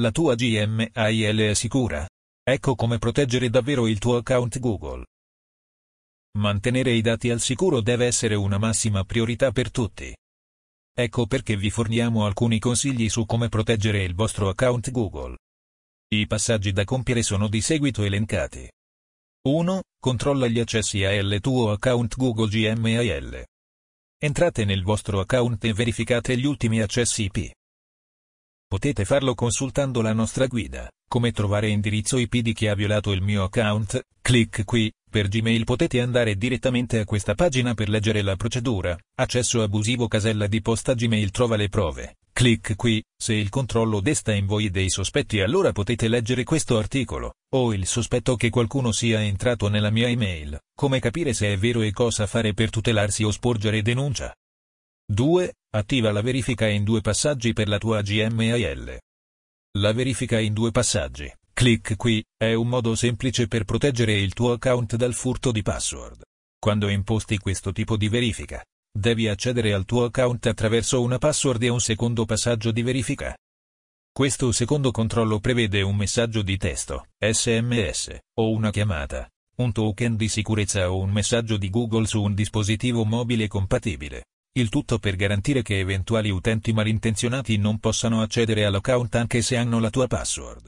La tua Gmail è sicura? Ecco come proteggere davvero il tuo account Google. Mantenere i dati al sicuro deve essere una massima priorità per tutti. Ecco perché vi forniamo alcuni consigli su come proteggere il vostro account Google. I passaggi da compiere sono di seguito elencati. 1. Controlla gli accessi al tuo account Google Gmail. Entrate nel vostro account e verificate gli ultimi accessi IP. Potete farlo consultando la nostra guida. Come trovare indirizzo IP di chi ha violato il mio account? Clic qui. Per Gmail potete andare direttamente a questa pagina per leggere la procedura. Accesso abusivo casella di posta Gmail trova le prove. Clic qui. Se il controllo desta in voi dei sospetti allora potete leggere questo articolo. Ho il sospetto che qualcuno sia entrato nella mia email. Come capire se è vero e cosa fare per tutelarsi o sporgere denuncia? 2. Attiva la verifica in due passaggi per la tua Gmail. La verifica in due passaggi, clic qui, è un modo semplice per proteggere il tuo account dal furto di password. Quando imposti questo tipo di verifica, devi accedere al tuo account attraverso una password e un secondo passaggio di verifica. Questo secondo controllo prevede un messaggio di testo, SMS, o una chiamata, un token di sicurezza o un messaggio di Google su un dispositivo mobile compatibile. Il tutto per garantire che eventuali utenti malintenzionati non possano accedere all'account anche se hanno la tua password.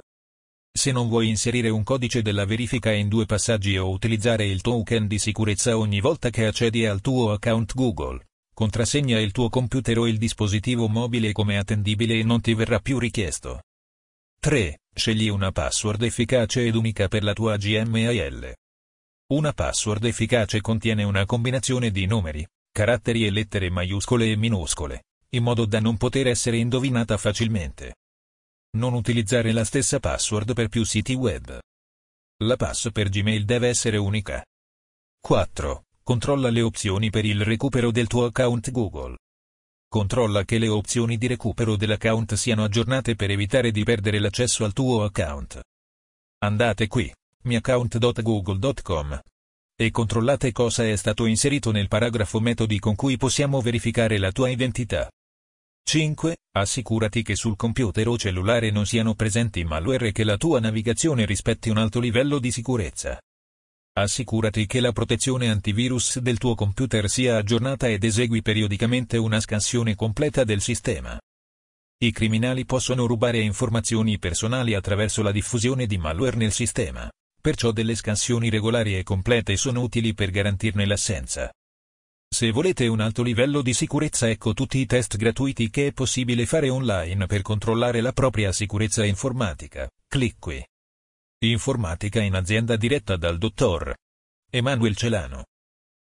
Se non vuoi inserire un codice della verifica in due passaggi o utilizzare il token di sicurezza ogni volta che accedi al tuo account Google, contrassegna il tuo computer o il dispositivo mobile come attendibile e non ti verrà più richiesto. 3. Scegli una password efficace ed unica per la tua Gmail. Una password efficace contiene una combinazione di numeri, caratteri e lettere maiuscole e minuscole, in modo da non poter essere indovinata facilmente. Non utilizzare la stessa password per più siti web. La pass per Gmail deve essere unica. 4. Controlla le opzioni per il recupero del tuo account Google. Controlla che le opzioni di recupero dell'account siano aggiornate per evitare di perdere l'accesso al tuo account. Andate qui, miaccount.google.com e controllate cosa è stato inserito nel paragrafo metodi con cui possiamo verificare la tua identità. 5. Assicurati che sul computer o cellulare non siano presenti malware e che la tua navigazione rispetti un alto livello di sicurezza. Assicurati che la protezione antivirus del tuo computer sia aggiornata ed esegui periodicamente una scansione completa del sistema. I criminali possono rubare informazioni personali attraverso la diffusione di malware nel sistema perciò delle scansioni regolari e complete sono utili per garantirne l'assenza. Se volete un alto livello di sicurezza ecco tutti i test gratuiti che è possibile fare online per controllare la propria sicurezza informatica. Clic qui. Informatica in azienda diretta dal dottor Emanuel Celano.